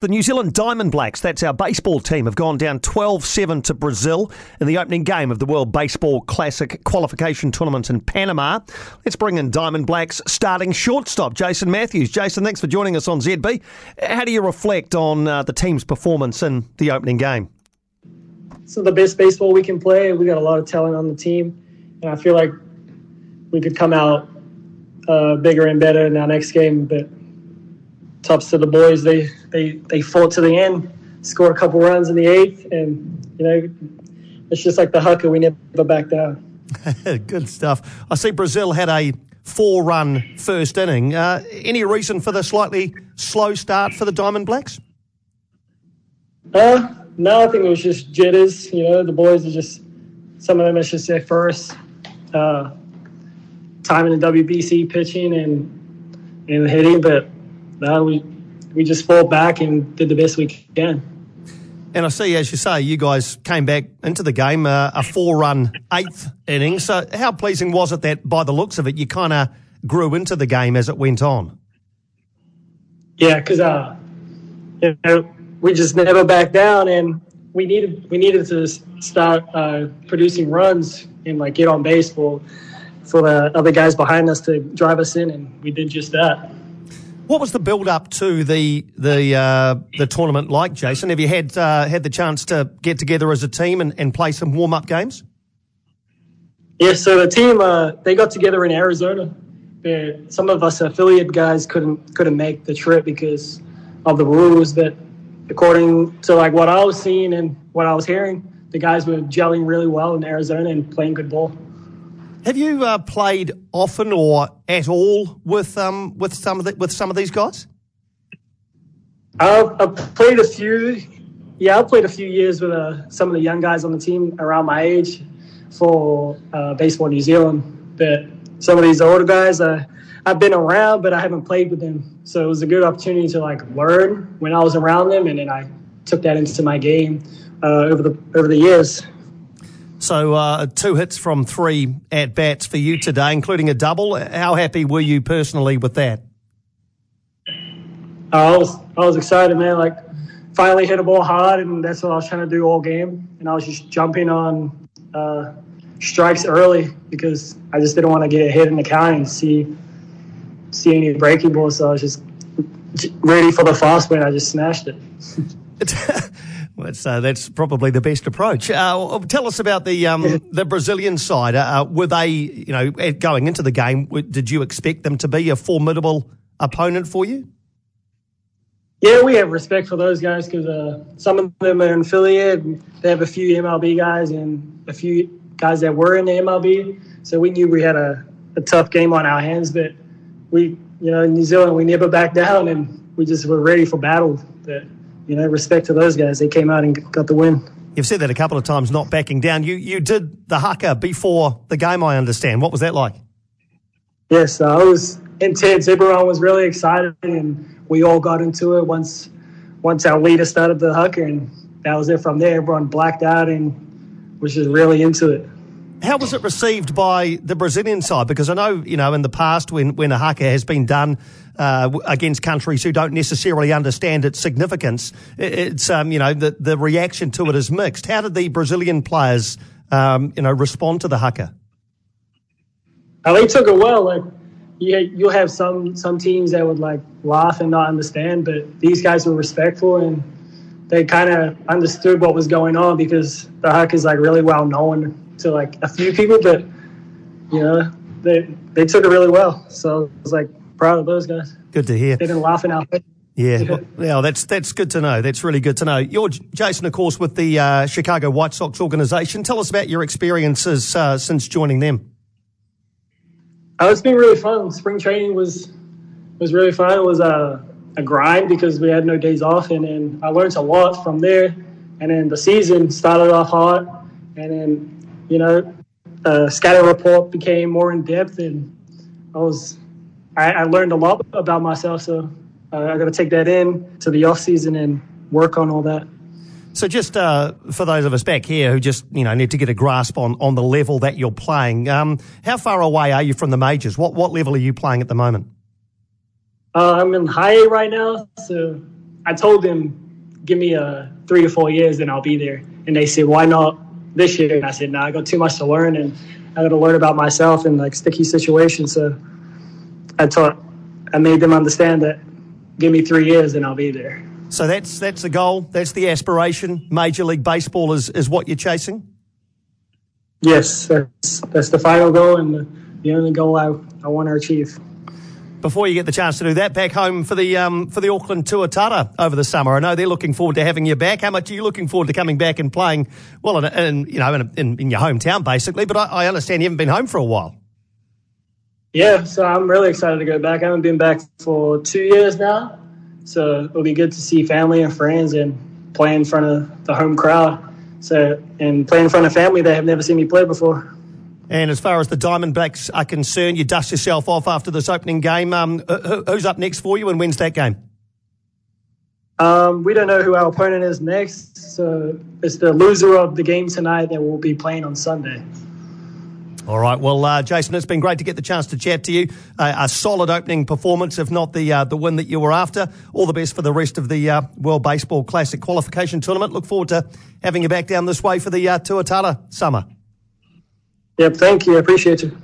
The New Zealand Diamond Blacks, that's our baseball team, have gone down 12 7 to Brazil in the opening game of the World Baseball Classic qualification tournament in Panama. Let's bring in Diamond Blacks starting shortstop, Jason Matthews. Jason, thanks for joining us on ZB. How do you reflect on uh, the team's performance in the opening game? It's the best baseball we can play. We got a lot of talent on the team, and I feel like we could come out uh, bigger and better in our next game, but tops to the boys. They they they fought to the end, scored a couple runs in the eighth, and you know it's just like the haka. We never back down. Good stuff. I see Brazil had a four-run first inning. Uh, any reason for the slightly slow start for the Diamond Blacks? Uh, no, I think it was just jitters. You know, the boys are just some of them. It's just their first uh, time in the WBC pitching and and hitting, but no, we we just fought back and did the best we can. And I see, as you say, you guys came back into the game uh, a four-run eighth inning. So, how pleasing was it that, by the looks of it, you kind of grew into the game as it went on? Yeah, because uh, you know, we just never backed down, and we needed we needed to start uh, producing runs and like get on base for for the other guys behind us to drive us in, and we did just that. What was the build up to the the uh, the tournament like, Jason? Have you had uh, had the chance to get together as a team and, and play some warm up games? Yeah, so the team uh, they got together in Arizona. Some of us affiliate guys couldn't couldn't make the trip because of the rules. that, according to like what I was seeing and what I was hearing, the guys were gelling really well in Arizona and playing good ball. Have you uh, played often or at all with um, with some of the, with some of these guys? I've, I've played a few. Yeah, I've played a few years with uh, some of the young guys on the team around my age for uh, Baseball New Zealand. But some of these older guys, uh, I've been around, but I haven't played with them. So it was a good opportunity to like learn when I was around them, and then I took that into my game uh, over the over the years. So, uh, two hits from three at bats for you today, including a double. How happy were you personally with that? I was I was excited, man. Like, finally hit a ball hard, and that's what I was trying to do all game. And I was just jumping on uh, strikes early because I just didn't want to get hit in the count and see see any breaking balls. So I was just ready for the fast one. I just smashed it. That's, uh, that's probably the best approach. Uh, tell us about the um, the Brazilian side. Uh, uh, were they, you know, going into the game, did you expect them to be a formidable opponent for you? Yeah, we have respect for those guys because uh, some of them are affiliated. They have a few MLB guys and a few guys that were in the MLB. So we knew we had a, a tough game on our hands, but we, you know, in New Zealand, we never backed down and we just were ready for battle. But you know, respect to those guys. They came out and got the win. You've said that a couple of times, not backing down. You you did the haka before the game, I understand. What was that like? Yes, uh, it was intense. Everyone was really excited, and we all got into it once once our leader started the haka, and that was it from there. Everyone blacked out and was just really into it. How was it received by the Brazilian side? Because I know, you know, in the past when, when a haka has been done uh, against countries who don't necessarily understand its significance, it's, um, you know, the, the reaction to it is mixed. How did the Brazilian players, um, you know, respond to the haka? Uh, they took it well. Like, you, you'll have some, some teams that would, like, laugh and not understand, but these guys were respectful and they kind of understood what was going on because the haka is, like, really well known to like a few people, but you know, they they took it really well. So I was like proud of those guys. Good to hear. They've been laughing out. our. Yeah, well, that's that's good to know. That's really good to know. You're Jason, of course, with the uh, Chicago White Sox organization. Tell us about your experiences uh, since joining them. Oh, it's been really fun. Spring training was was really fun. It was a, a grind because we had no days off, and then I learned a lot from there. And then the season started off hot, and then you know, uh, scatter report became more in depth, and I was I, I learned a lot about myself. So uh, I got to take that in to the off season and work on all that. So, just uh, for those of us back here who just you know need to get a grasp on, on the level that you're playing, um, how far away are you from the majors? What what level are you playing at the moment? Uh, I'm in high A right now, so I told them, give me a three to four years, and I'll be there. And they said, why not this year? And I said, no, nah, I got too much to learn, and I got to learn about myself in like sticky situations. So I taught, I made them understand that give me three years, and I'll be there. So that's that's the goal. That's the aspiration. Major League Baseball is is what you're chasing. Yes, that's that's the final goal and the, the only goal I, I want to achieve. Before you get the chance to do that, back home for the um, for the Auckland Tuatara over the summer. I know they're looking forward to having you back. How much are you looking forward to coming back and playing? Well, in, in you know in, in, in, your hometown basically, but I, I understand you haven't been home for a while. Yeah, so I'm really excited to go back. I haven't been back for two years now, so it'll be good to see family and friends and play in front of the home crowd. So, and play in front of family they have never seen me play before. And as far as the Diamondblacks are concerned, you dust yourself off after this opening game. Um, who's up next for you and when's that game? Um, we don't know who our opponent is next. So it's the loser of the game tonight that will be playing on Sunday. All right. Well, uh, Jason, it's been great to get the chance to chat to you. Uh, a solid opening performance, if not the uh, the win that you were after. All the best for the rest of the uh, World Baseball Classic qualification tournament. Look forward to having you back down this way for the uh, Tuatara summer. Yep. Thank you. I appreciate you.